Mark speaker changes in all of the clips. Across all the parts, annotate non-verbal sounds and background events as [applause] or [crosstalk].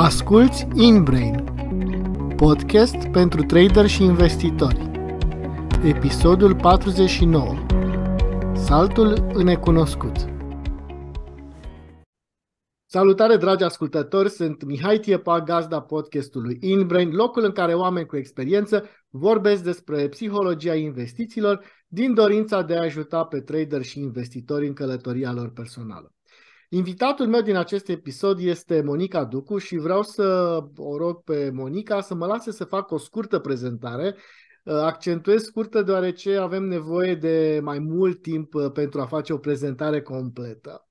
Speaker 1: Asculți InBrain, podcast pentru trader și investitori. Episodul 49. Saltul în necunoscut. Salutare, dragi ascultători! Sunt Mihai Tiepa, gazda podcastului InBrain, locul în care oameni cu experiență vorbesc despre psihologia investițiilor din dorința de a ajuta pe trader și investitori în călătoria lor personală. Invitatul meu din acest episod este Monica Ducu și vreau să o rog pe Monica să mă lase să fac o scurtă prezentare. Accentuez scurtă deoarece avem nevoie de mai mult timp uh, pentru a face o prezentare completă.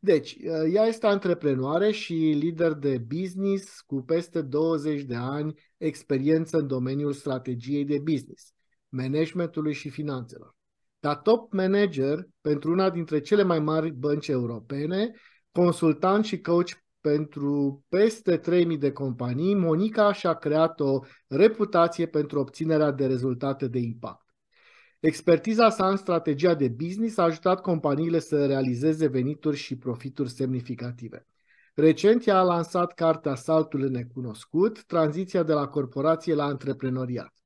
Speaker 1: Deci, uh, ea este antreprenoare și lider de business cu peste 20 de ani experiență în domeniul strategiei de business, managementului și finanțelor. Ca top manager pentru una dintre cele mai mari bănci europene, consultant și coach pentru peste 3000 de companii, Monica și-a creat o reputație pentru obținerea de rezultate de impact. Expertiza sa în strategia de business a ajutat companiile să realizeze venituri și profituri semnificative. Recent ea a lansat cartea Saltul în necunoscut, tranziția de la corporație la antreprenoriat.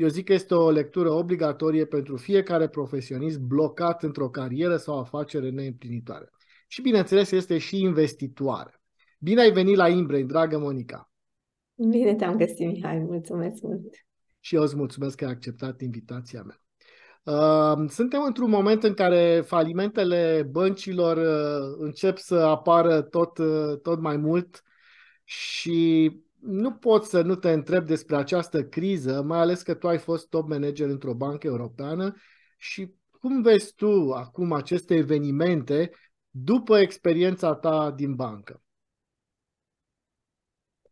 Speaker 1: Eu zic că este o lectură obligatorie pentru fiecare profesionist blocat într-o carieră sau afacere neîmplinitoare. Și bineînțeles este și investitoare. Bine ai venit la Imbrain, dragă Monica!
Speaker 2: Bine te-am găsit, Mihai, mulțumesc mult!
Speaker 1: Și eu îți mulțumesc că ai acceptat invitația mea. Uh, suntem într-un moment în care falimentele băncilor uh, încep să apară tot, uh, tot mai mult și nu pot să nu te întreb despre această criză, mai ales că tu ai fost top manager într-o bancă europeană și cum vezi tu acum aceste evenimente după experiența ta din bancă?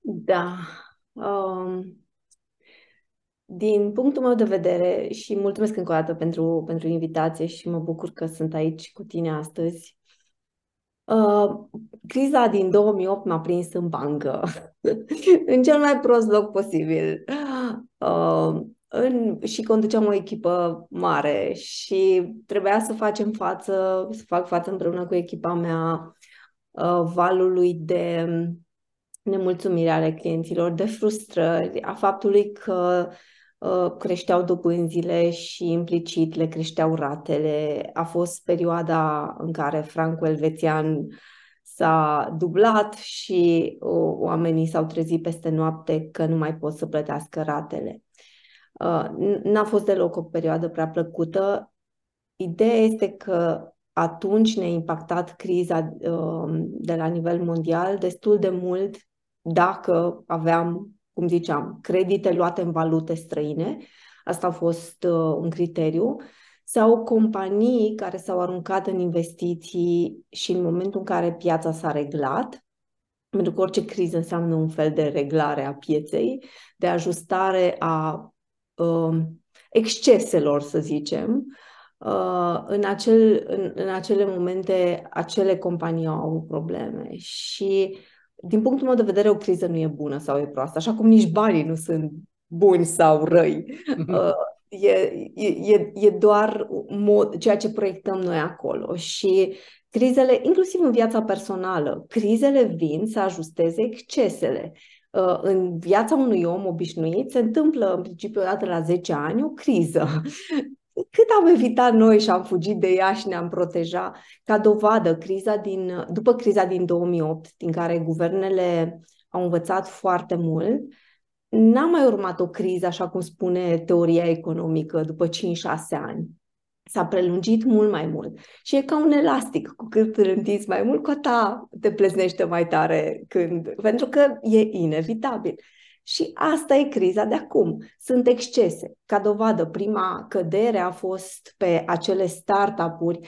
Speaker 2: Da. Um, din punctul meu de vedere și mulțumesc încă o dată pentru, pentru invitație și mă bucur că sunt aici cu tine astăzi. Uh, criza din 2008 m-a prins în bancă, [laughs] în cel mai prost loc posibil. Uh, în, și conduceam o echipă mare și trebuia să facem față, să fac față împreună cu echipa mea uh, valului de nemulțumire ale clienților, de frustrări, a faptului că uh, creșteau dobânzile și implicit le creșteau ratele. A fost perioada în care francul elvețian s-a dublat și uh, oamenii s-au trezit peste noapte că nu mai pot să plătească ratele. Uh, n-a fost deloc o perioadă prea plăcută. Ideea este că atunci ne-a impactat criza uh, de la nivel mondial destul de mult dacă aveam, cum ziceam, credite luate în valute străine. Asta a fost uh, un criteriu sau companii care s-au aruncat în investiții și în momentul în care piața s-a reglat, pentru că orice criză înseamnă un fel de reglare a pieței, de ajustare a uh, exceselor, să zicem, uh, în, acel, în, în acele momente acele companii au avut probleme și din punctul meu de vedere o criză nu e bună sau e proastă, așa cum nici banii nu sunt buni sau răi. Uh, e, e, e doar mod, ceea ce proiectăm noi acolo și crizele, inclusiv în viața personală, crizele vin să ajusteze excesele. Uh, în viața unui om obișnuit se întâmplă în principiu o dată la 10 ani o criză. [laughs] Cât am evitat noi și am fugit de ea și ne-am protejat, ca dovadă, criza din, după criza din 2008, din care guvernele au învățat foarte mult, n-a mai urmat o criză, așa cum spune teoria economică, după 5-6 ani s-a prelungit mult mai mult. Și e ca un elastic, cu cât îl întinzi mai mult, cu atât te pleznește mai tare când... Pentru că e inevitabil. Și asta e criza de acum. Sunt excese. Ca dovadă, prima cădere a fost pe acele startup-uri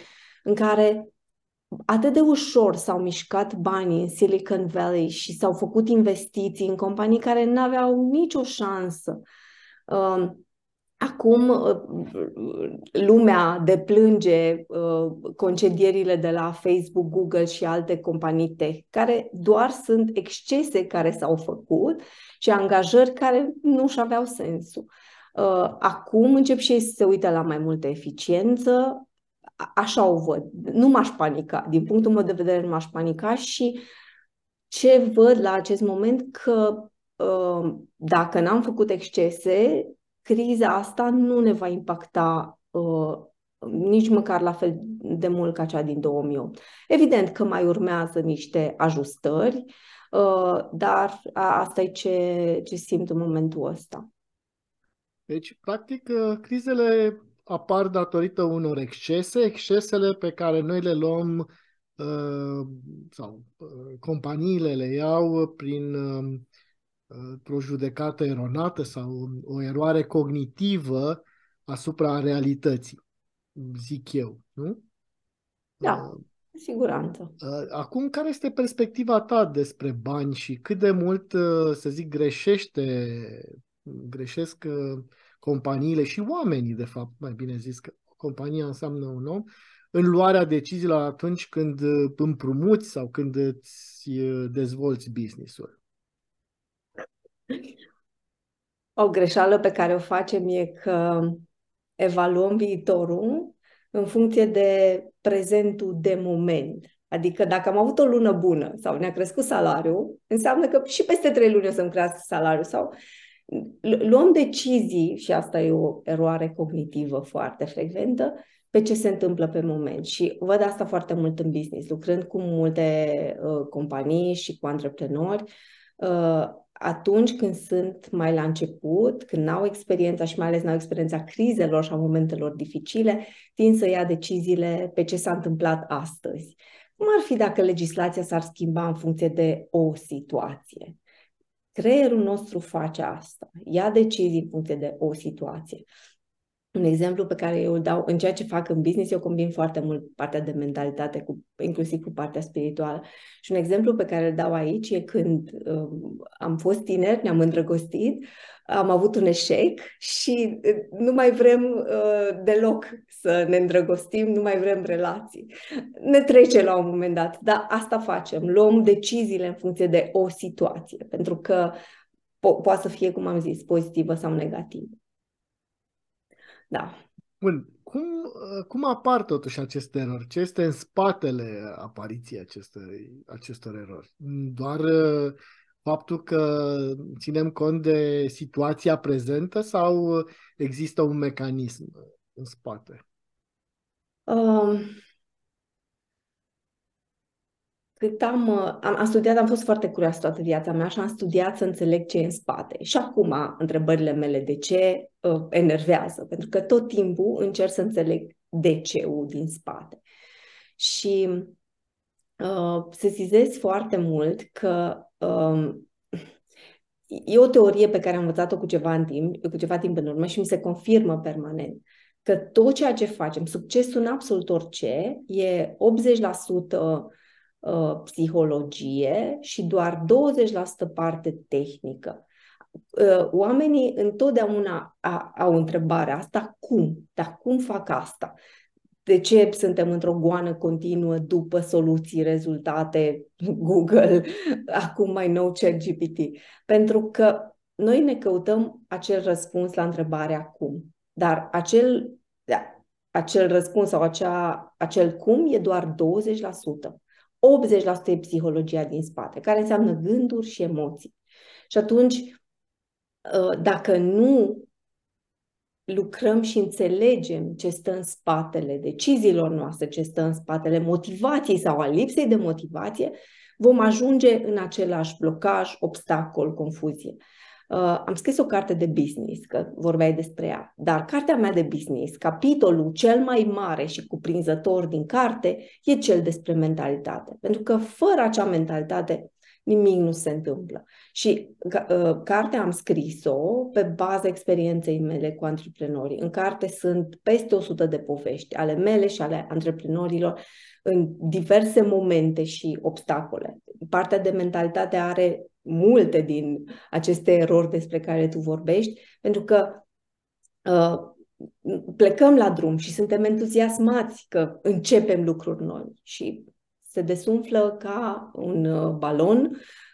Speaker 2: în care atât de ușor s-au mișcat banii în Silicon Valley și s-au făcut investiții în companii care nu aveau nicio șansă. Um, Acum uh, lumea deplânge uh, concedierile de la Facebook, Google și alte companii tech, care doar sunt excese care s-au făcut și angajări care nu și aveau sensul. Uh, acum încep și ei să se uite la mai multă eficiență, așa o văd. Nu m-aș panica, din punctul meu de vedere nu m-aș panica și ce văd la acest moment că uh, dacă n-am făcut excese, criza asta nu ne va impacta uh, nici măcar la fel de mult ca cea din 2008. Evident că mai urmează niște ajustări, uh, dar asta e ce, ce simt în momentul ăsta.
Speaker 1: Deci, practic, uh, crizele apar datorită unor excese, excesele pe care noi le luăm uh, sau companiile le iau prin o judecată eronată sau o eroare cognitivă asupra realității zic eu, nu?
Speaker 2: Da, uh, siguranță.
Speaker 1: Uh, acum, care este perspectiva ta despre bani și cât de mult, uh, să zic, greșește, greșesc uh, companiile și oamenii, de fapt, mai bine zis, că compania înseamnă un om, în luarea deciziilor atunci când împrumuți sau când îți dezvolți business-ul?
Speaker 2: O greșeală pe care o facem e că evaluăm viitorul în funcție de prezentul de moment. Adică dacă am avut o lună bună sau ne-a crescut salariul, înseamnă că și peste trei luni o să-mi crească salariul sau luăm decizii, și asta e o eroare cognitivă foarte frecventă, pe ce se întâmplă pe moment. Și văd asta foarte mult în business, lucrând cu multe uh, companii și cu antreprenori. Uh, atunci când sunt mai la început, când n-au experiența și mai ales n-au experiența crizelor și a momentelor dificile, tind să ia deciziile pe ce s-a întâmplat astăzi. Cum ar fi dacă legislația s-ar schimba în funcție de o situație? Creierul nostru face asta, ia decizii în funcție de o situație. Un exemplu pe care eu îl dau în ceea ce fac în business, eu combin foarte mult partea de mentalitate, cu, inclusiv cu partea spirituală. Și un exemplu pe care îl dau aici e când um, am fost tineri, ne-am îndrăgostit, am avut un eșec și uh, nu mai vrem uh, deloc să ne îndrăgostim, nu mai vrem relații. Ne trece la un moment dat, dar asta facem. Luăm deciziile în funcție de o situație, pentru că po- poate să fie, cum am zis, pozitivă sau negativă. Da.
Speaker 1: Bun. Cum, cum apar totuși aceste erori? Ce este în spatele apariției acestei, acestor erori? Doar uh, faptul că ținem cont de situația prezentă sau există un mecanism în spate? Um,
Speaker 2: cât am, uh, am, am studiat, am fost foarte curioasă toată viața mea și am studiat să înțeleg ce e în spate. Și acum, întrebările mele de ce uh, enervează, pentru că tot timpul încerc să înțeleg de ce din spate. Și uh, sesizez foarte mult că uh, e o teorie pe care am învățat-o cu ceva, în timp, cu ceva timp în urmă și mi se confirmă permanent că tot ceea ce facem, succesul în absolut orice, e 80% Uh, psihologie și doar 20% parte tehnică. Uh, oamenii întotdeauna au întrebarea asta, cum? Dar cum fac asta? De ce suntem într-o goană continuă după soluții, rezultate, [laughs] Google, acum mai nou ChatGPT? Pentru că noi ne căutăm acel răspuns la întrebarea cum. Dar acel, da, acel răspuns sau acea, acel cum e doar 20%. 80% e psihologia din spate, care înseamnă gânduri și emoții. Și atunci, uh, dacă nu lucrăm și înțelegem ce stă în spatele deciziilor noastre, ce stă în spatele motivației sau a lipsei de motivație, vom ajunge în același blocaj, obstacol, confuzie. Uh, am scris o carte de business, că vorbeai despre ea, dar cartea mea de business, capitolul cel mai mare și cuprinzător din carte, e cel despre mentalitate. Pentru că fără acea mentalitate, nimic nu se întâmplă. Și uh, cartea am scris-o pe baza experienței mele cu antreprenorii. În carte sunt peste 100 de povești ale mele și ale antreprenorilor în diverse momente și obstacole. Partea de mentalitate are multe din aceste erori despre care tu vorbești, pentru că uh, plecăm la drum și suntem entuziasmați că începem lucruri noi și se desumflă ca un uh, balon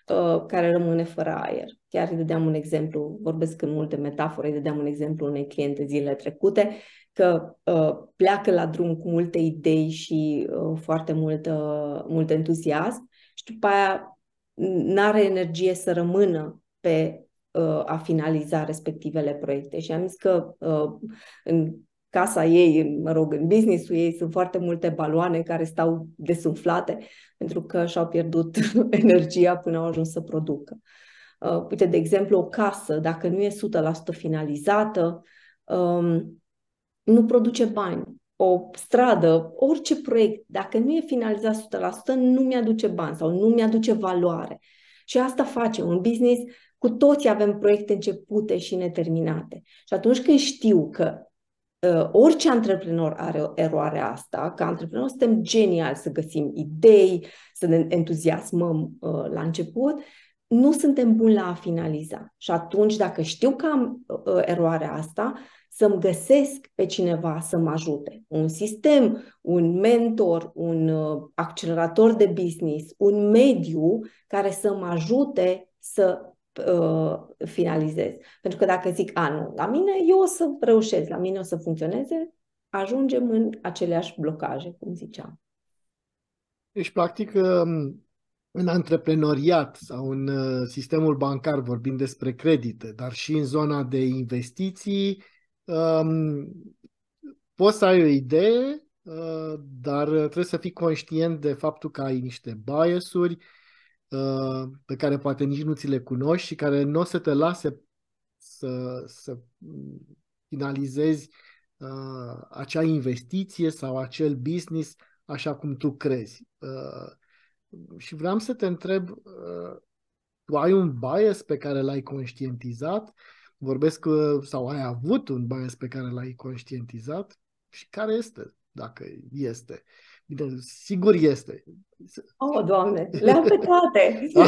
Speaker 2: uh, care rămâne fără aer. Chiar îi dădeam un exemplu, vorbesc în multe metafore, îi dădeam un exemplu unei cliente zilele trecute, că uh, pleacă la drum cu multe idei și uh, foarte mult, uh, mult entuziasm și după aia n-are energie să rămână pe uh, a finaliza respectivele proiecte. Și am zis că uh, în casa ei, mă rog, în business-ul ei sunt foarte multe baloane care stau desumflate pentru că și-au pierdut [laughs] energia până au ajuns să producă. Uh, uite, de exemplu, o casă, dacă nu e 100% finalizată, um, nu produce bani. O stradă, orice proiect, dacă nu e finalizat 100%, nu mi-aduce bani sau nu mi-aduce valoare. Și asta face un business. Cu toți avem proiecte începute și neterminate. Și atunci când știu că uh, orice antreprenor are eroarea asta, că antreprenor suntem geniali să găsim idei, să ne entuziasmăm uh, la început, nu suntem buni la a finaliza. Și atunci, dacă știu că am uh, eroarea asta, să-mi găsesc pe cineva să mă ajute. Un sistem, un mentor, un uh, accelerator de business, un mediu care să mă ajute să uh, finalizez. Pentru că dacă zic, a, nu, la mine eu o să reușesc, la mine o să funcționeze, ajungem în aceleași blocaje, cum ziceam.
Speaker 1: Deci, practic, um, în antreprenoriat sau în uh, sistemul bancar, vorbim despre credite, dar și în zona de investiții, um, poți să ai o idee, uh, dar trebuie să fii conștient de faptul că ai niște biasuri uh, pe care poate nici nu ți le cunoști și care nu o să te lase să, să finalizezi uh, acea investiție sau acel business așa cum tu crezi. Uh, și vreau să te întreb, uh, tu ai un bias pe care l-ai conștientizat? Vorbesc uh, sau ai avut un bias pe care l-ai conștientizat? Și care este, dacă este? Bine, sigur este.
Speaker 2: Oh, Doamne, le-am pe toate. [laughs]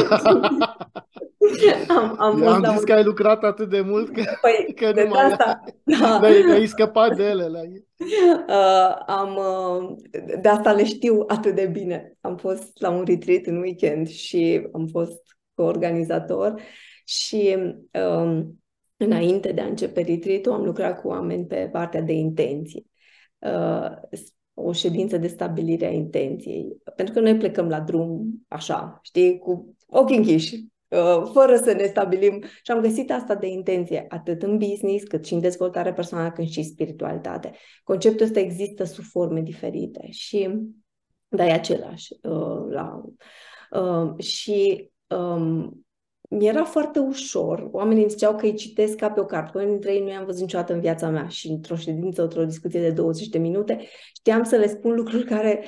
Speaker 1: am, am, am zis un... că ai lucrat atât de mult că,
Speaker 2: păi,
Speaker 1: că nu mai
Speaker 2: asta,
Speaker 1: da. ai, ai scăpat de ele. La...
Speaker 2: Uh, am, uh, de asta le știu atât de bine. Am fost la un retreat în weekend și am fost organizator și um, înainte de a începe retreat am lucrat cu oameni pe partea de intenție. Uh, o ședință de stabilire a intenției. Pentru că noi plecăm la drum așa, știi, cu ochii închiși, uh, fără să ne stabilim. Și am găsit asta de intenție, atât în business, cât și în dezvoltare personală, cât și spiritualitate. Conceptul ăsta există sub forme diferite și da, e același. Uh, la, uh, și um, mi-era foarte ușor. Oamenii îmi ziceau că îi citesc ca pe o carte. Unii dintre ei nu i-am văzut niciodată în viața mea și într-o ședință, într-o discuție de 20 de minute, știam să le spun lucruri care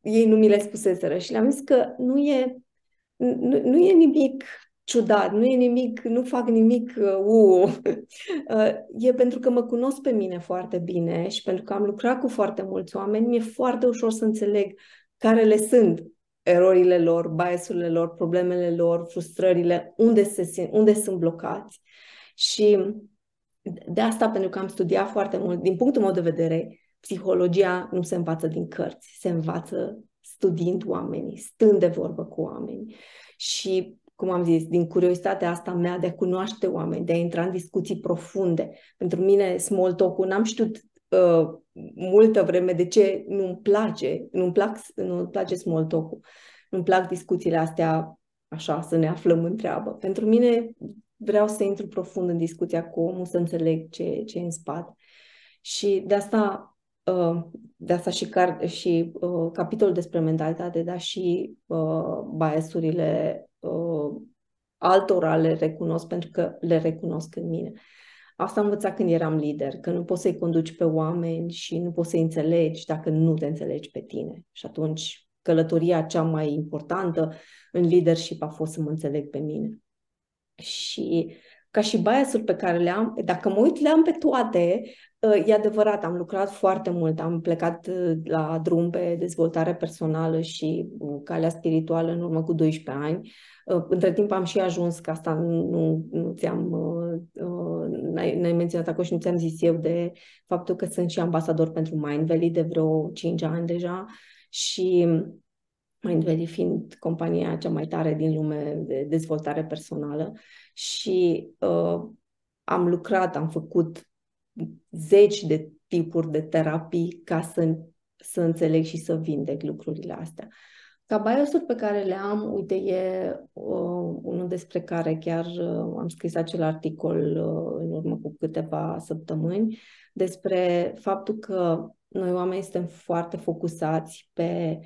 Speaker 2: ei nu mi le spuseseră. Și le-am zis că nu e, nu, nu e nimic ciudat, nu e nimic, nu fac nimic uh, uh, e pentru că mă cunosc pe mine foarte bine și pentru că am lucrat cu foarte mulți oameni, mi-e foarte ușor să înțeleg care le sunt erorile lor, biasurile lor, problemele lor, frustrările, unde, se, unde sunt blocați. Și de asta, pentru că am studiat foarte mult, din punctul meu de vedere, psihologia nu se învață din cărți, se învață studiind oamenii, stând de vorbă cu oameni. Și, cum am zis, din curiozitatea asta mea de a cunoaște oameni, de a intra în discuții profunde. Pentru mine, small talk-ul, n-am știut uh, multă vreme de ce nu-mi place, nu-mi, plac, nu-mi place small talk-ul. Nu-mi plac discuțiile astea așa, să ne aflăm în treabă. Pentru mine vreau să intru profund în discuția cu omul, să înțeleg ce, ce e în spate. Și de asta, uh, de asta și, car- și uh, capitolul despre mentalitate, dar și uh, biasurile uh, altora le recunosc pentru că le recunosc în mine. Asta am învățat când eram lider, că nu poți să-i conduci pe oameni și nu poți să-i înțelegi dacă nu te înțelegi pe tine. Și atunci călătoria cea mai importantă în leadership a fost să mă înțeleg pe mine. Și ca și bias pe care le am, dacă mă uit, le am pe toate, uh, e adevărat, am lucrat foarte mult, am plecat uh, la drum pe dezvoltare personală și uh, calea spirituală în urmă cu 12 ani. Între timp am și ajuns, că asta nu, nu ți-am, n-ai, n-ai menționat acolo și nu ți-am zis eu de faptul că sunt și ambasador pentru Mind Valley de vreo 5 ani deja și Mindvalley fiind compania cea mai tare din lume de dezvoltare personală și uh, am lucrat, am făcut zeci de tipuri de terapii ca să, să înțeleg și să vindec lucrurile astea. ca bias pe care le am, uite, e uh, unul despre care chiar uh, am scris acel articol uh, în urmă cu câteva săptămâni, despre faptul că noi oamenii suntem foarte focusați pe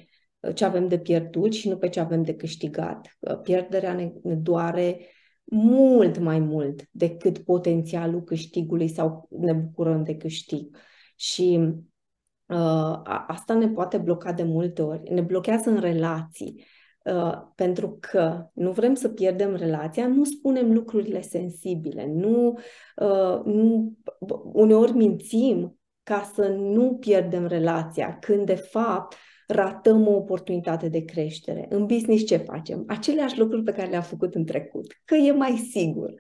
Speaker 2: ce avem de pierdut și nu pe ce avem de câștigat. Pierderea ne, ne doare mult mai mult decât potențialul câștigului sau ne bucurăm de câștig. Și uh, asta ne poate bloca de multe ori. Ne blochează în relații. Uh, pentru că nu vrem să pierdem relația, nu spunem lucrurile sensibile, nu, uh, nu uneori mințim ca să nu pierdem relația, când de fapt ratăm o oportunitate de creștere. În business ce facem? Aceleași lucruri pe care le-am făcut în trecut, că e mai sigur.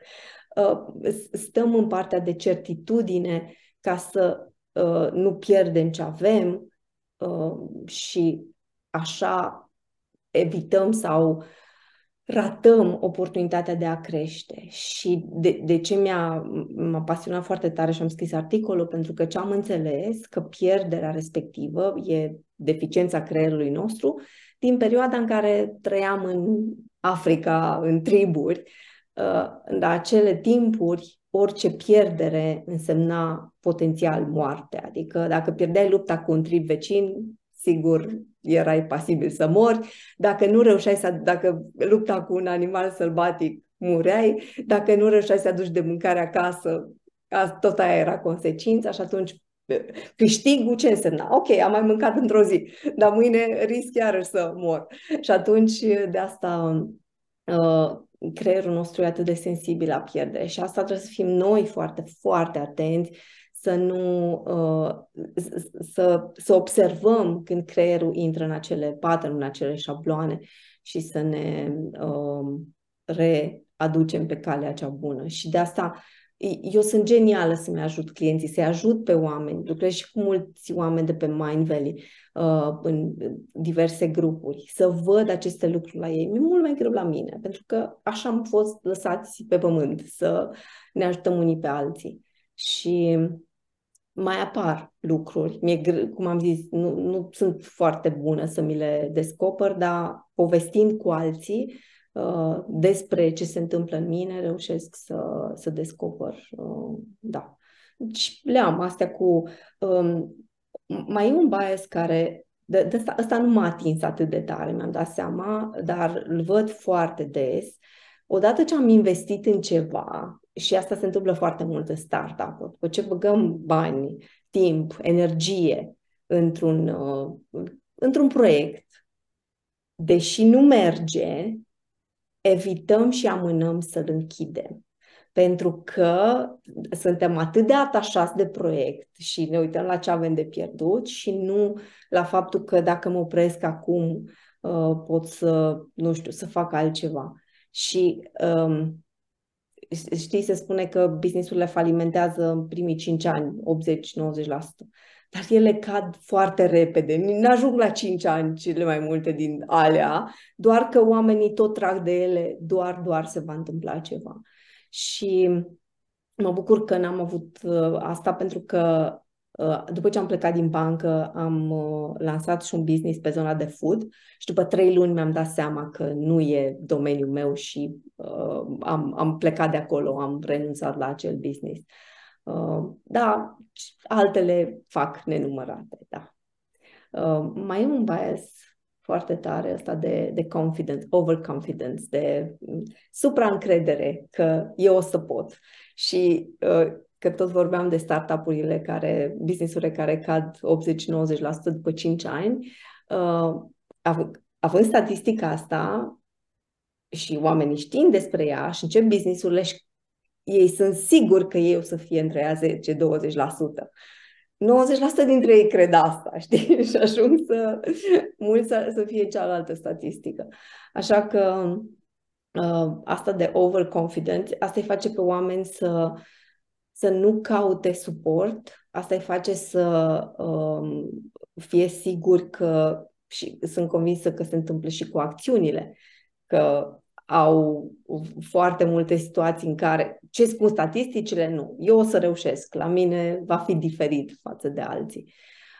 Speaker 2: Uh, stăm în partea de certitudine ca să uh, nu pierdem ce avem uh, și așa evităm sau ratăm oportunitatea de a crește. Și de, de ce mi-a, m-a pasionat foarte tare și am scris articolul? Pentru că ce am înțeles că pierderea respectivă e deficiența creierului nostru din perioada în care trăiam în Africa, în triburi. Uh, în acele timpuri, orice pierdere însemna potențial moarte. Adică dacă pierdeai lupta cu un trib vecin, sigur erai pasibil să mori. Dacă nu reușeai să, dacă lupta cu un animal sălbatic, mureai. Dacă nu reușeai să aduci de mâncare acasă, tot aia era consecința și atunci câștigul ce însemna? Ok, am mai mâncat într-o zi, dar mâine risc iarăși să mor. Și atunci de asta uh, creierul nostru e atât de sensibil la pierdere și asta trebuie să fim noi foarte, foarte atenți să nu uh, să, să observăm când creierul intră în acele pattern, în acele șabloane și să ne uh, readucem pe calea cea bună. Și de asta eu sunt genială să-mi ajut clienții, să-i ajut pe oameni. Lucrez și cu mulți oameni de pe Mind Valley, uh, în diverse grupuri, să văd aceste lucruri la ei. Mi-e mult mai greu la mine, pentru că așa am fost lăsați pe pământ, să ne ajutăm unii pe alții. Și mai apar lucruri. Mie, cum am zis, nu, nu sunt foarte bună să mi le descoper, dar povestind cu alții uh, despre ce se întâmplă în mine, reușesc să, să descoper. Uh, da. Deci le am astea cu... Um, mai e un bias care de, de asta, asta nu m-a atins atât de tare, mi-am dat seama, dar îl văd foarte des. Odată ce am investit în ceva, și asta se întâmplă foarte mult în startup-uri. După ce băgăm bani, timp, energie într-un, uh, într-un proiect, deși nu merge, evităm și amânăm să-l închidem. Pentru că suntem atât de atașați de proiect și ne uităm la ce avem de pierdut și nu la faptul că dacă mă opresc acum uh, pot să, nu știu, să fac altceva. Și um, știi, se spune că businessurile falimentează în primii 5 ani, 80-90%. Dar ele cad foarte repede. Nu ajung la 5 ani cele mai multe din alea, doar că oamenii tot trag de ele, doar, doar se va întâmpla ceva. Și mă bucur că n-am avut uh, asta pentru că Uh, după ce am plecat din bancă, am uh, lansat și un business pe zona de food și după trei luni mi-am dat seama că nu e domeniul meu și uh, am, am plecat de acolo, am renunțat la acel business. Uh, da, altele fac nenumărate, da. Uh, mai e un bias foarte tare ăsta de, de confidence, overconfidence, de mm, supraîncredere că eu o să pot. Și uh, că tot vorbeam de startup-urile care, business-urile care cad 80-90% după 5 ani, uh, având statistica asta și oamenii știind despre ea și încep business-urile și ei sunt siguri că ei o să fie între ea 10-20%. 90% dintre ei cred asta, [laughs] știi? Și ajung să, mulți să, să fie cealaltă statistică. Așa că uh, asta de overconfidence, asta îi face pe oameni să să nu caute suport, asta îi face să um, fie sigur că, și sunt convinsă că se întâmplă și cu acțiunile, că au foarte multe situații în care, ce spun statisticile? Nu, eu o să reușesc, la mine va fi diferit față de alții.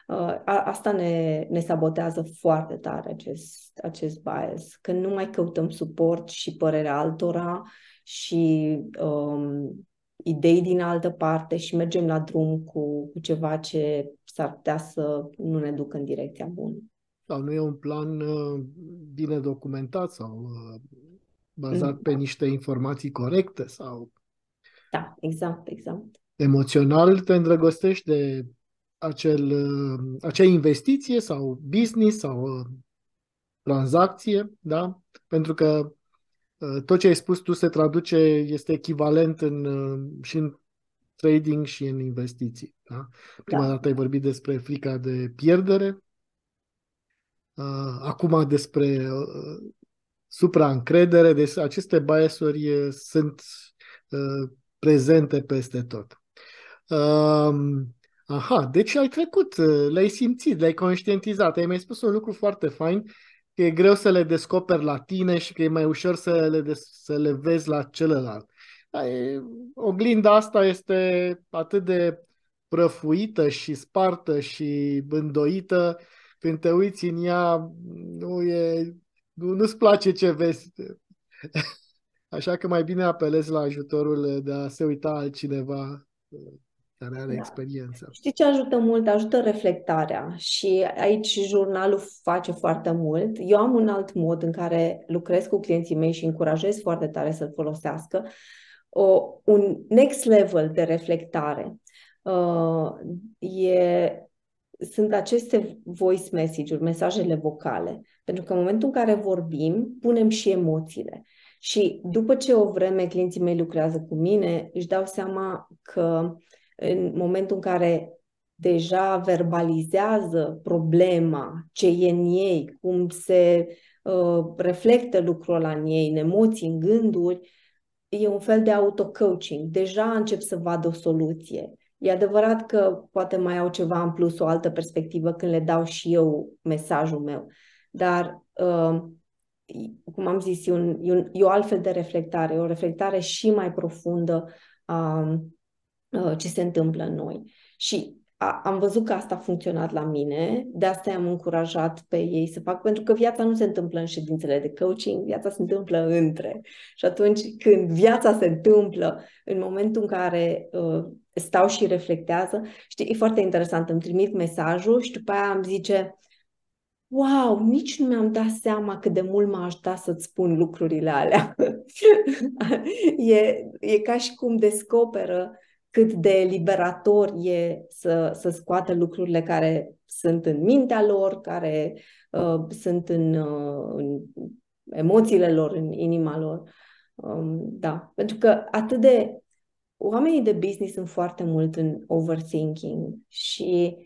Speaker 2: Uh, asta ne, ne sabotează foarte tare acest, acest bias, că nu mai căutăm suport și părerea altora și um, idei din altă parte și mergem la drum cu, cu ceva ce s-ar putea să nu ne ducă în direcția bună.
Speaker 1: Sau nu e un plan uh, bine documentat sau uh, bazat mm. pe niște informații corecte sau...
Speaker 2: Da, exact, exact.
Speaker 1: Emoțional te îndrăgostești de acel, uh, acea investiție sau business sau uh, tranzacție, da? Pentru că uh, tot ce ai spus tu se traduce, este echivalent în, și în trading și în investiții. Da? Prima da. dată ai vorbit despre frica de pierdere, acum despre supraîncredere, deci aceste biasuri sunt prezente peste tot. Aha, deci ai trecut, le-ai simțit, le-ai conștientizat. Ai mai spus un lucru foarte fain, că e greu să le descoperi la tine și că e mai ușor să le, des- să le vezi la celălalt. Oglinda asta este atât de prăfuită și spartă și îndoită, când te uiți în ea, nu e, nu, nu-ți place ce vezi. Așa că mai bine apelezi la ajutorul de a se uita altcineva care are da. experiență.
Speaker 2: Știi ce ajută mult? Ajută reflectarea și aici jurnalul face foarte mult. Eu am un alt mod în care lucrez cu clienții mei și încurajez foarte tare să-l folosească. O, un next level de reflectare uh, e, sunt aceste voice message-uri, mesajele vocale. Pentru că în momentul în care vorbim, punem și emoțiile. Și după ce o vreme clienții mei lucrează cu mine, își dau seama că în momentul în care deja verbalizează problema, ce e în ei, cum se uh, reflectă lucrul ăla în ei, în emoții, în gânduri, e un fel de auto-coaching. Deja încep să vadă o soluție. E adevărat că poate mai au ceva în plus, o altă perspectivă când le dau și eu mesajul meu. Dar, uh, cum am zis, e, un, e, un, e o altfel de reflectare, o reflectare și mai profundă a Uh, ce se întâmplă în noi. Și a, am văzut că asta a funcționat la mine, de asta i-am încurajat pe ei să fac, pentru că viața nu se întâmplă în ședințele de coaching, viața se întâmplă între. Și atunci când viața se întâmplă, în momentul în care uh, stau și reflectează, știi, e foarte interesant, îmi trimit mesajul și după aia îmi zice, wow, nici nu mi-am dat seama cât de mult m-aș ajutat să-ți spun lucrurile alea. [laughs] e, e ca și cum descoperă cât de liberator e să, să scoată lucrurile care sunt în mintea lor, care uh, sunt în, uh, în emoțiile lor, în inima lor. Um, da, pentru că atât de. Oamenii de business sunt foarte mult în overthinking și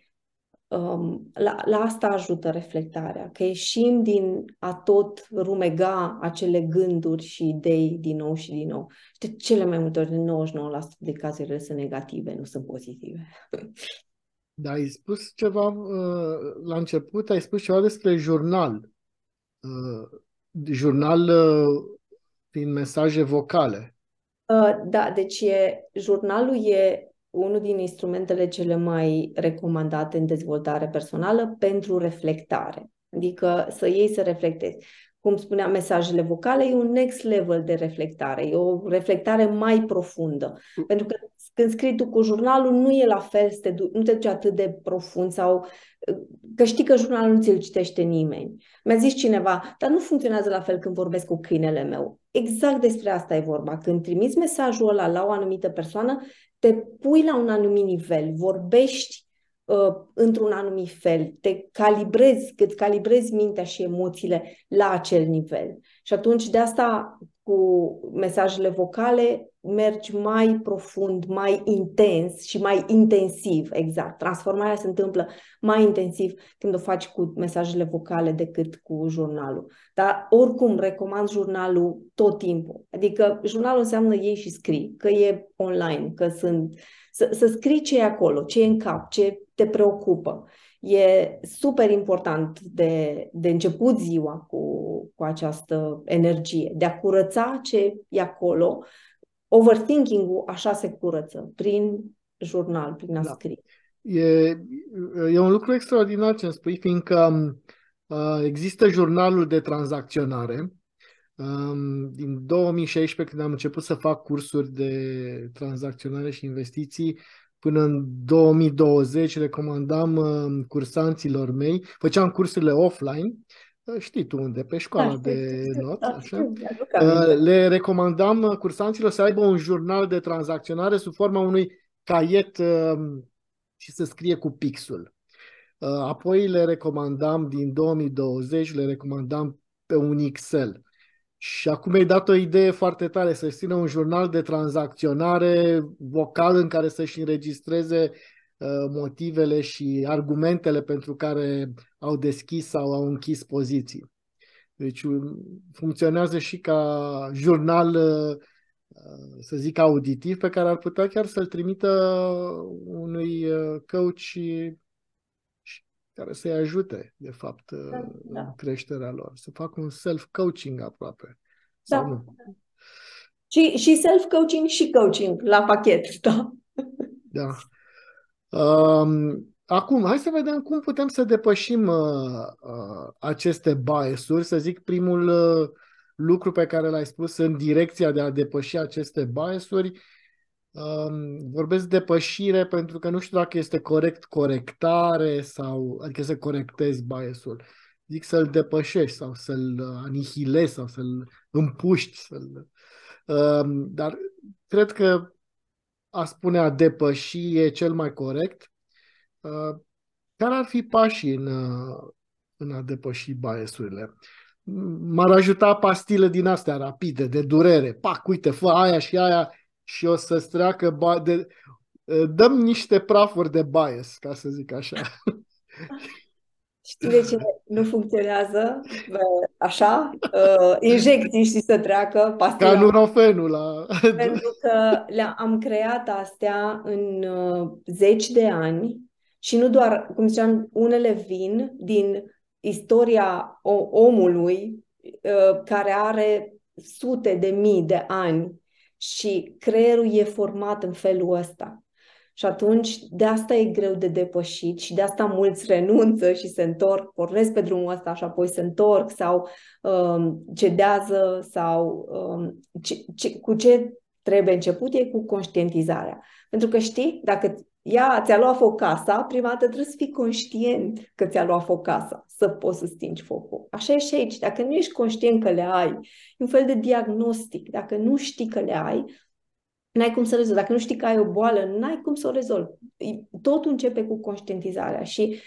Speaker 2: um, la, la asta ajută reflectarea, că ieșim din a tot rumega acele gânduri și idei din nou și din nou. Și de cele mai multe ori, 99% de cazurile sunt negative, nu sunt pozitive. [laughs]
Speaker 1: Da, ai spus ceva uh, la început, ai spus ceva despre jurnal. Uh, jurnal uh, prin mesaje vocale.
Speaker 2: Uh, da, deci e, jurnalul e unul din instrumentele cele mai recomandate în dezvoltare personală pentru reflectare. Adică să iei să reflectezi. Cum spuneam, mesajele vocale e un next level de reflectare, e o reflectare mai profundă. Pentru că când scrii tu cu jurnalul, nu e la fel, nu te duci atât de profund sau că știi că jurnalul nu ți-l citește nimeni. Mi-a zis cineva, dar nu funcționează la fel când vorbesc cu câinele meu. Exact despre asta e vorba. Când trimiți mesajul ăla la o anumită persoană, te pui la un anumit nivel, vorbești uh, într-un anumit fel, te calibrezi, îți calibrezi mintea și emoțiile la acel nivel. Și atunci de asta cu mesajele vocale mergi mai profund, mai intens și mai intensiv, exact. Transformarea se întâmplă mai intensiv când o faci cu mesajele vocale decât cu jurnalul. Dar oricum recomand jurnalul tot timpul. Adică jurnalul înseamnă ei și scrii, că e online, că sunt... Să, să scrii ce e acolo, ce e în cap, ce te preocupă. E super important de, de început ziua cu, cu această energie, de a curăța ce e acolo. Overthinking-ul așa se curăță, prin jurnal, prin a da. scrie.
Speaker 1: E, e un lucru extraordinar ce îmi spui, fiindcă uh, există jurnalul de tranzacționare. Um, din 2016, când am început să fac cursuri de tranzacționare și investiții, până în 2020 recomandam uh, cursanților mei, făceam cursurile offline, uh, știi tu unde, pe școala da, de not, da, așa. Uh, le recomandam uh, cursanților să aibă un jurnal de tranzacționare sub forma unui caiet uh, și să scrie cu pixul. Uh, apoi le recomandam din 2020, le recomandam pe un Excel. Și acum mi-ai dat o idee foarte tare, să-și țină un jurnal de tranzacționare vocal în care să-și înregistreze uh, motivele și argumentele pentru care au deschis sau au închis poziții. Deci um, funcționează și ca jurnal, uh, să zic, auditiv, pe care ar putea chiar să-l trimită unui uh, coach care să-i ajute, de fapt, da, da. în creșterea lor, să facă un self-coaching aproape.
Speaker 2: Da. Sau nu? Și, și self-coaching și coaching la pachet, da.
Speaker 1: Da. Um, acum, hai să vedem cum putem să depășim uh, uh, aceste bias-uri. Să zic, primul uh, lucru pe care l-ai spus în direcția de a depăși aceste bias-uri Um, vorbesc depășire pentru că nu știu dacă este corect corectare sau adică să corectezi biasul. Zic să-l depășești sau să-l anihilezi sau să-l împuști. Să-l... Um, dar cred că a spune a depăși e cel mai corect. Uh, care ar fi pașii în, uh, în a depăși biasurile? M-ar ajuta pastile din astea rapide, de durere. Pac, uite, fă aia și aia și o să-ți treacă ba- de, dăm niște prafuri de bias, ca să zic așa. [laughs]
Speaker 2: Știi de ce nu funcționează așa? Uh, injecții și să treacă
Speaker 1: pastila. Ca nurofenul la...
Speaker 2: Pentru că le-am creat astea în uh, zeci de ani și nu doar, cum ziceam, unele vin din istoria omului uh, care are sute de mii de ani și creierul e format în felul ăsta. Și atunci de asta e greu de depășit și de asta mulți renunță și se întorc, pornesc pe drumul ăsta și apoi se întorc sau um, cedează sau um, ce, ce, cu ce trebuie început e cu conștientizarea. Pentru că știi, dacă ea ți-a luat foc casa, prima dată trebuie să fii conștient că ți-a luat foc casa, să poți să stingi focul. Așa e și aici. Dacă nu ești conștient că le ai, e un fel de diagnostic. Dacă nu știi că le ai, n-ai cum să rezolvi. Dacă nu știi că ai o boală, n-ai cum să o rezolvi. Totul începe cu conștientizarea și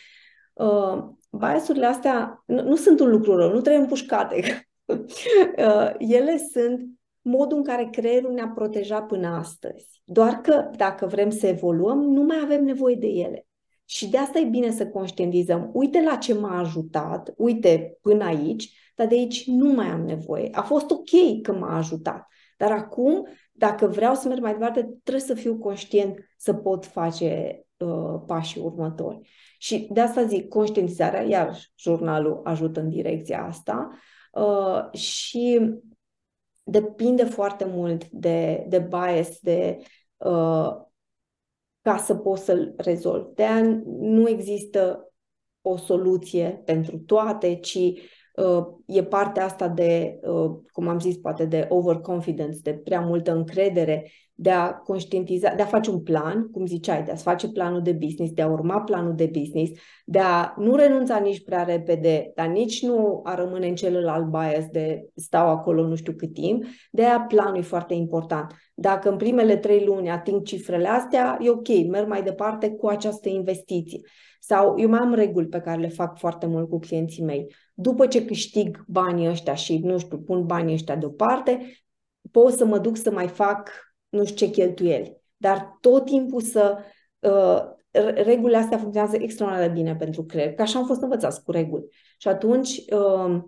Speaker 2: uh, biasurile astea nu, nu sunt un lucru rău, nu trebuie împușcate. [laughs] uh, ele sunt modul în care creierul ne-a protejat până astăzi. Doar că dacă vrem să evoluăm, nu mai avem nevoie de ele. Și de asta e bine să conștientizăm. Uite la ce m-a ajutat, uite până aici, dar de aici nu mai am nevoie. A fost ok că m-a ajutat. Dar acum, dacă vreau să merg mai departe, trebuie să fiu conștient să pot face uh, pașii următori. Și de asta zic, conștientizarea, iar jurnalul ajută în direcția asta. Uh, și depinde foarte mult de, de bias, de uh, ca să poți să-l rezolvi. de nu există o soluție pentru toate, ci uh, e partea asta de, uh, cum am zis, poate de overconfidence, de prea multă încredere de a conștientiza, de a face un plan, cum ziceai, de a face planul de business, de a urma planul de business, de a nu renunța nici prea repede, dar nici nu a rămâne în celălalt bias de stau acolo nu știu cât timp, de a planul e foarte important. Dacă în primele trei luni ating cifrele astea, e ok, merg mai departe cu această investiție. Sau eu mai am reguli pe care le fac foarte mult cu clienții mei. După ce câștig banii ăștia și, nu știu, pun banii ăștia deoparte, pot să mă duc să mai fac nu știu ce cheltuieli. Dar tot timpul să... Uh, regulile astea funcționează extraordinar de bine pentru creier, că așa am fost învățați cu reguli. Și atunci, uh,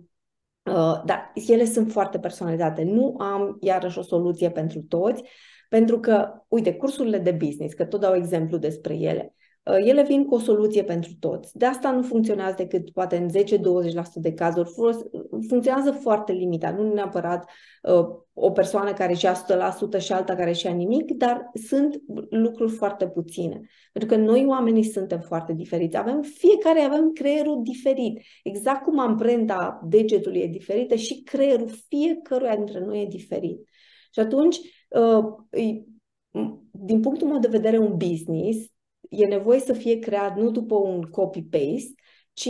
Speaker 2: uh, dar ele sunt foarte personalizate. Nu am iarăși o soluție pentru toți, pentru că, uite, cursurile de business, că tot dau exemplu despre ele, Uh, ele vin cu o soluție pentru toți. De asta nu funcționează decât poate în 10-20% de cazuri. Funcționează foarte limitat, nu neapărat uh, o persoană care și 100% și alta care și nimic, dar sunt lucruri foarte puține. Pentru că noi oamenii suntem foarte diferiți. Avem, fiecare avem creierul diferit. Exact cum amprenta degetului e diferită și creierul fiecăruia dintre noi e diferit. Și atunci, uh, din punctul meu de vedere, un business e nevoie să fie creat nu după un copy-paste, ci,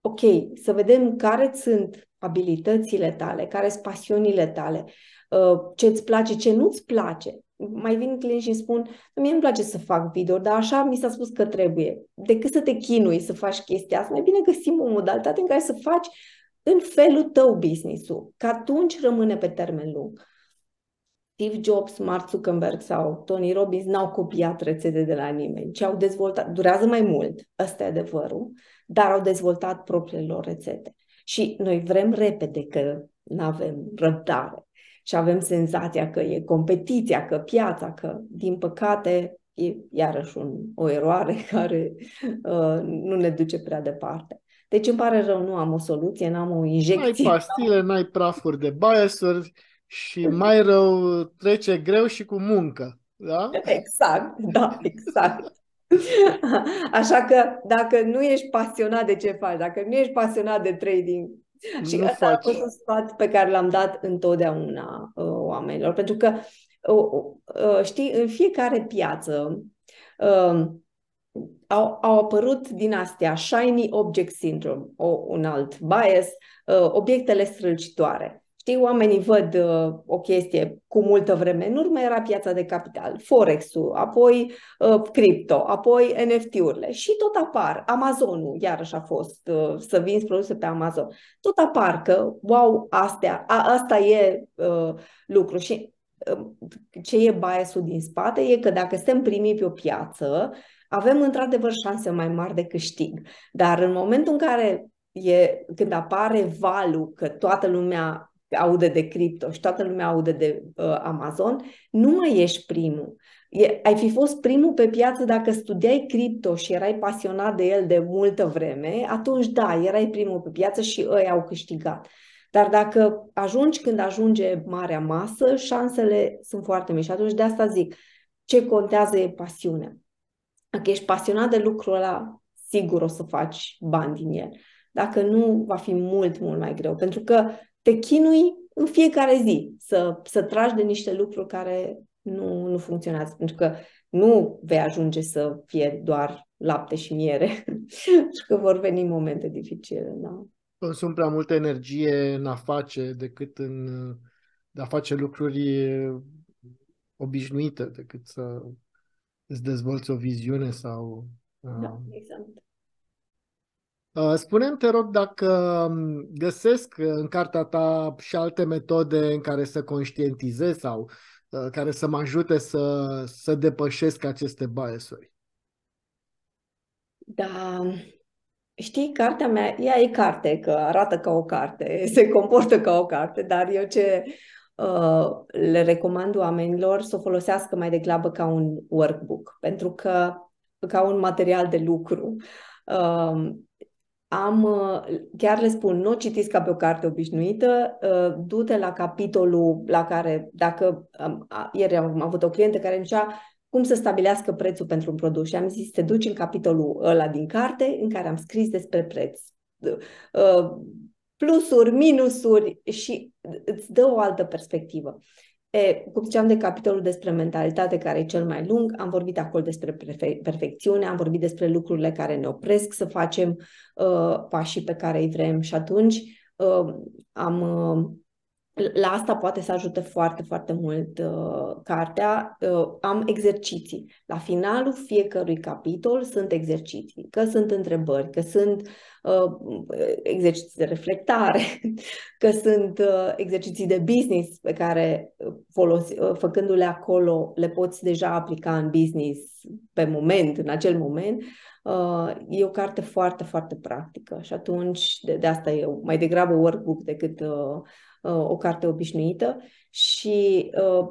Speaker 2: ok, să vedem care sunt abilitățile tale, care sunt pasiunile tale, uh, ce îți place, ce nu-ți place. Mai vin clienți și îmi spun, mie nu-mi place să fac video, dar așa mi s-a spus că trebuie. Decât să te chinui să faci chestia asta, mai bine găsim o modalitate în care să faci în felul tău business-ul, că atunci rămâne pe termen lung. Steve Jobs, Mark Zuckerberg sau Tony Robbins n-au copiat rețete de la nimeni, ci au dezvoltat, durează mai mult, ăsta e adevărul, dar au dezvoltat propriile lor rețete. Și noi vrem repede că nu avem răbdare și avem senzația că e competiția, că piața, că din păcate e iarăși un, o eroare [laughs] care uh, nu ne duce prea departe. Deci îmi pare rău, nu am o soluție, n-am o injecție.
Speaker 1: N-ai pastile, n-ai prafuri de biasuri, și mai rău trece greu și cu muncă. Da?
Speaker 2: Exact, da, exact. Așa că dacă nu ești pasionat de ce faci, dacă nu ești pasionat de trading, și nu asta faci. a fost un sfat pe care l-am dat întotdeauna uh, oamenilor, pentru că uh, uh, știi, în fiecare piață uh, au, au apărut din astea shiny object syndrome, o, un alt bias, uh, obiectele strălucitoare. Știi, oamenii văd uh, o chestie cu multă vreme în urmă, era piața de capital, Forex-ul, apoi uh, cripto, apoi NFT-urile și tot apar. Amazonul, iarăși a fost uh, să vinzi produse pe Amazon. Tot apar că, wow, astea, a, asta e uh, lucru. Și uh, ce e biasul din spate e că dacă suntem primii pe o piață, avem într-adevăr șanse mai mari de câștig. Dar în momentul în care e, când apare valul că toată lumea aude de cripto și toată lumea aude de uh, Amazon, nu mai ești primul. E, ai fi fost primul pe piață dacă studiai cripto și erai pasionat de el de multă vreme, atunci da, erai primul pe piață și ei au câștigat. Dar dacă ajungi când ajunge marea masă, șansele sunt foarte mici. Atunci de asta zic, ce contează e pasiunea. Dacă ești pasionat de lucrul ăla, sigur o să faci bani din el. Dacă nu, va fi mult, mult mai greu. Pentru că te chinui în fiecare zi să, să tragi de niște lucruri care nu, nu funcționează, pentru că nu vei ajunge să fie doar lapte și miere [laughs] și că vor veni momente dificile. Da.
Speaker 1: Consum prea multă energie în a face decât în de a face lucruri obișnuite, decât să îți dezvolți o viziune sau...
Speaker 2: Da, exact.
Speaker 1: Uh, spune te rog, dacă um, găsesc în cartea ta și alte metode în care să conștientizez sau uh, care să mă ajute să, să depășesc aceste biasuri.
Speaker 2: Da, știi, cartea mea, ea e carte, că arată ca o carte, [laughs] se comportă ca o carte, dar eu ce uh, le recomand oamenilor să o folosească mai degrabă ca un workbook, pentru că ca un material de lucru. Uh, am, uh, chiar le spun, nu citiți ca pe o carte obișnuită, uh, du-te la capitolul la care, dacă, ieri am avut o clientă care îmi zicea cum să stabilească prețul pentru un produs și am zis, te duci în capitolul ăla din carte în care am scris despre preț. Uh, plusuri, minusuri și îți dă o altă perspectivă. E, cum ziceam de capitolul despre mentalitate, care e cel mai lung, am vorbit acolo despre perfe- perfecțiune, am vorbit despre lucrurile care ne opresc să facem uh, pașii pe care îi vrem și atunci uh, am uh, la asta poate să ajute foarte, foarte mult uh, cartea. Uh, am exerciții. La finalul fiecărui capitol sunt exerciții, că sunt întrebări, că sunt uh, exerciții de reflectare, [laughs] că sunt uh, exerciții de business pe care, uh, folosi, uh, făcându-le acolo, le poți deja aplica în business pe moment, în acel moment. Uh, e o carte foarte, foarte practică și atunci de, de asta e mai degrabă workbook decât uh, Uh, o carte obișnuită și uh,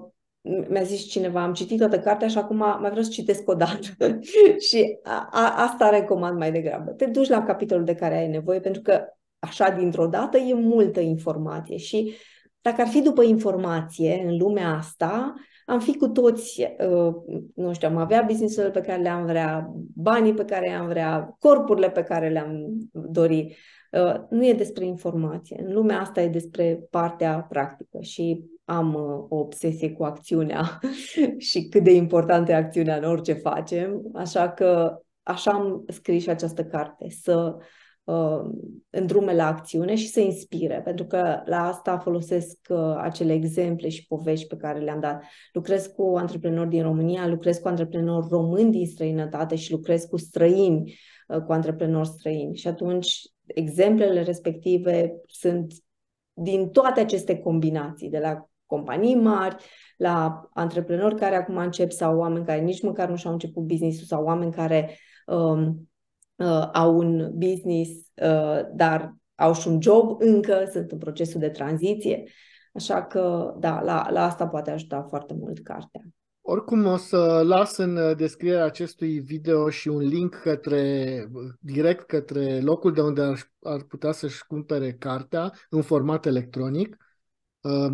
Speaker 2: mi-a zis cineva, am citit toată cartea și acum mai vreau să citesc o dată. [laughs] și a, a, asta recomand mai degrabă. Te duci la capitolul de care ai nevoie, pentru că așa dintr-o dată e multă informație și dacă ar fi după informație în lumea asta, am fi cu toți, uh, nu știu, am avea business pe care le-am vrea, banii pe care le-am vrea, corpurile pe care le-am dori. Uh, nu e despre informație. În lumea asta e despre partea practică și am uh, o obsesie cu acțiunea [laughs] și cât de importantă e acțiunea în orice facem, așa că așa am scris și această carte, să uh, îndrume la acțiune și să inspire, pentru că la asta folosesc uh, acele exemple și povești pe care le-am dat. Lucrez cu antreprenori din România, lucrez cu antreprenori români din străinătate și lucrez cu străini, uh, cu antreprenori străini. Și atunci exemplele respective sunt din toate aceste combinații, de la companii mari, la antreprenori care acum încep sau oameni care nici măcar nu și-au început business-ul sau oameni care um, uh, au un business, uh, dar au și un job încă, sunt în procesul de tranziție. Așa că, da, la, la asta poate ajuta foarte mult cartea.
Speaker 1: Oricum o să las în descrierea acestui video și un link către, direct către locul de unde ar, ar putea să-și cumpere cartea în format electronic.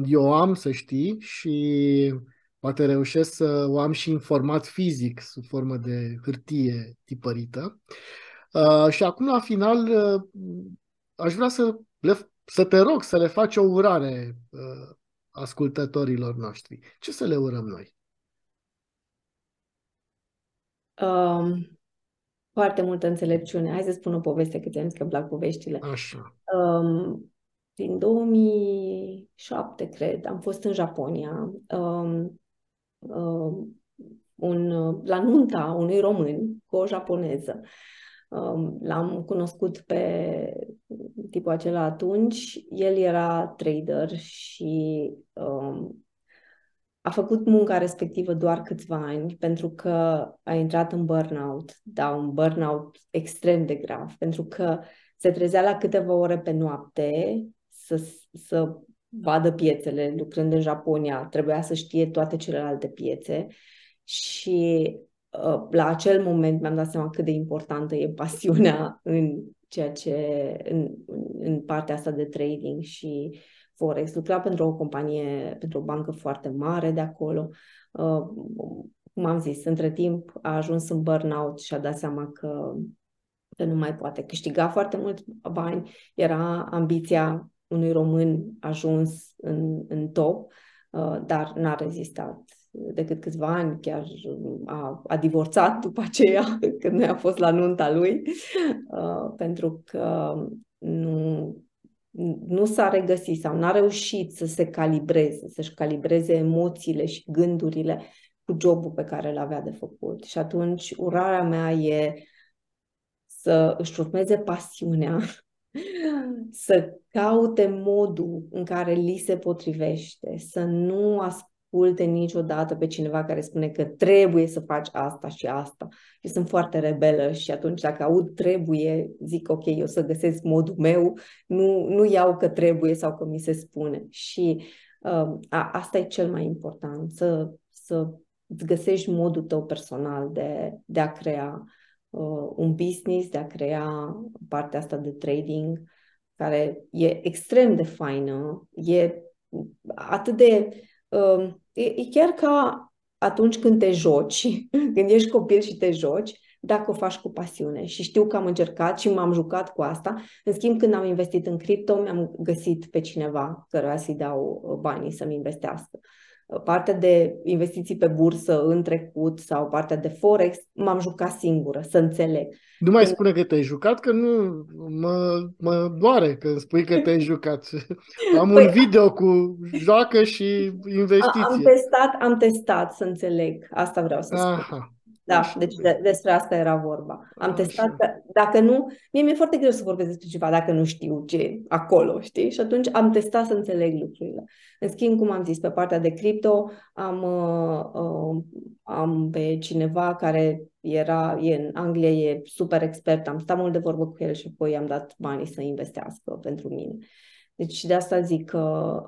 Speaker 1: Eu am, să știi, și poate reușesc să o am și în format fizic, sub formă de hârtie tipărită. Uh, și acum, la final, uh, aș vrea să, le, să te rog să le faci o urare uh, ascultătorilor noștri. Ce să le urăm noi?
Speaker 2: Um, foarte multă înțelepciune. Hai să spun o poveste, că ți-am zis că îmi plac poveștile.
Speaker 1: Așa.
Speaker 2: Um, din 2007, cred, am fost în Japonia. Um, um, un, la nunta unui român cu o japoneză. Um, l-am cunoscut pe tipul acela atunci. El era trader și um, a făcut munca respectivă doar câțiva ani pentru că a intrat în burnout, da, un burnout extrem de grav, pentru că se trezea la câteva ore pe noapte să, să vadă piețele, lucrând în Japonia, trebuia să știe toate celelalte piețe și uh, la acel moment mi-am dat seama cât de importantă e pasiunea [laughs] în ceea ce în, în partea asta de trading și Forex. Lucra pentru o companie, pentru o bancă foarte mare de acolo. Uh, cum am zis, între timp a ajuns în burnout și a dat seama că, că nu mai poate. Câștiga foarte mult bani, era ambiția unui român ajuns în, în top, uh, dar n-a rezistat decât câțiva ani, chiar a, a divorțat după aceea, [laughs] când noi a fost la nunta lui, uh, pentru că nu, nu s-a regăsit sau n-a reușit să se calibreze, să-și calibreze emoțiile și gândurile cu jobul pe care îl avea de făcut. Și atunci urarea mea e să își urmeze pasiunea [laughs] să caute modul în care li se potrivește, să nu asculte niciodată pe cineva care spune că trebuie să faci asta și asta. Eu sunt foarte rebelă și atunci dacă aud trebuie, zic ok, eu să găsesc modul meu, nu, nu iau că trebuie sau că mi se spune. Și uh, a, asta e cel mai important, să, să îți găsești modul tău personal de, de a crea uh, un business, de a crea partea asta de trading, care e extrem de faină, e atât de... Uh, e, e chiar ca atunci când te joci, [laughs] când ești copil și te joci, dacă o faci cu pasiune. Și știu că am încercat și m-am jucat cu asta. În schimb, când am investit în cripto, mi-am găsit pe cineva căruia să-i dau banii să-mi investească partea de investiții pe bursă în trecut sau partea de forex, m-am jucat singură, să înțeleg.
Speaker 1: Nu mai spune că te-ai jucat, că nu mă, mă doare când spui că te-ai jucat. [laughs] Am păi, un video cu joacă și investiții.
Speaker 2: Am testat, am testat să înțeleg. Asta vreau să spun. Aha. Da, așa, deci de, despre asta era vorba. Am așa. testat că dacă nu, mie mi-e foarte greu să vorbesc despre ceva dacă nu știu ce acolo, știi? Și atunci am testat să înțeleg lucrurile. În schimb, cum am zis, pe partea de cripto am, uh, uh, am pe cineva care era, e în Anglia, e super expert, am stat mult de vorbă cu el și apoi am dat banii să investească pentru mine. Deci de asta zic că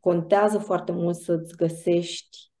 Speaker 2: contează foarte mult să-ți găsești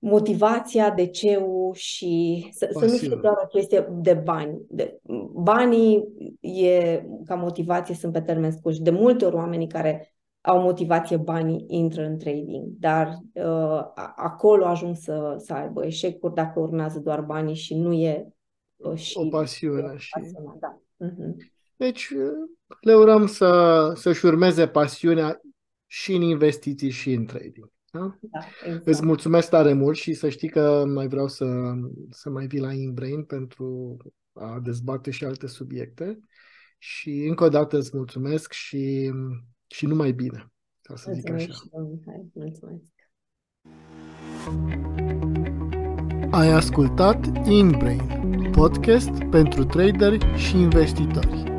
Speaker 2: motivația, de ce și să, să nu fie doar o chestie de bani. De, banii e, ca motivație sunt pe termen scurt și de multe ori oamenii care au motivație banii intră în trading, dar uh, acolo ajung să, să aibă eșecuri dacă urmează doar banii și nu e uh, și
Speaker 1: o pasiune. Și...
Speaker 2: da. uh-huh.
Speaker 1: Deci uh, le urăm să, să-și urmeze pasiunea și în investiții și în trading. Da?
Speaker 2: Da, exact.
Speaker 1: Îți mulțumesc tare mult și să știi că mai vreau să, să mai vii la InBrain pentru a dezbate și alte subiecte. Și încă o dată îți mulțumesc și, și numai bine, ca să mulțumesc zic așa.
Speaker 2: Și mulțumesc.
Speaker 1: Ai ascultat InBrain, podcast pentru traderi și investitori.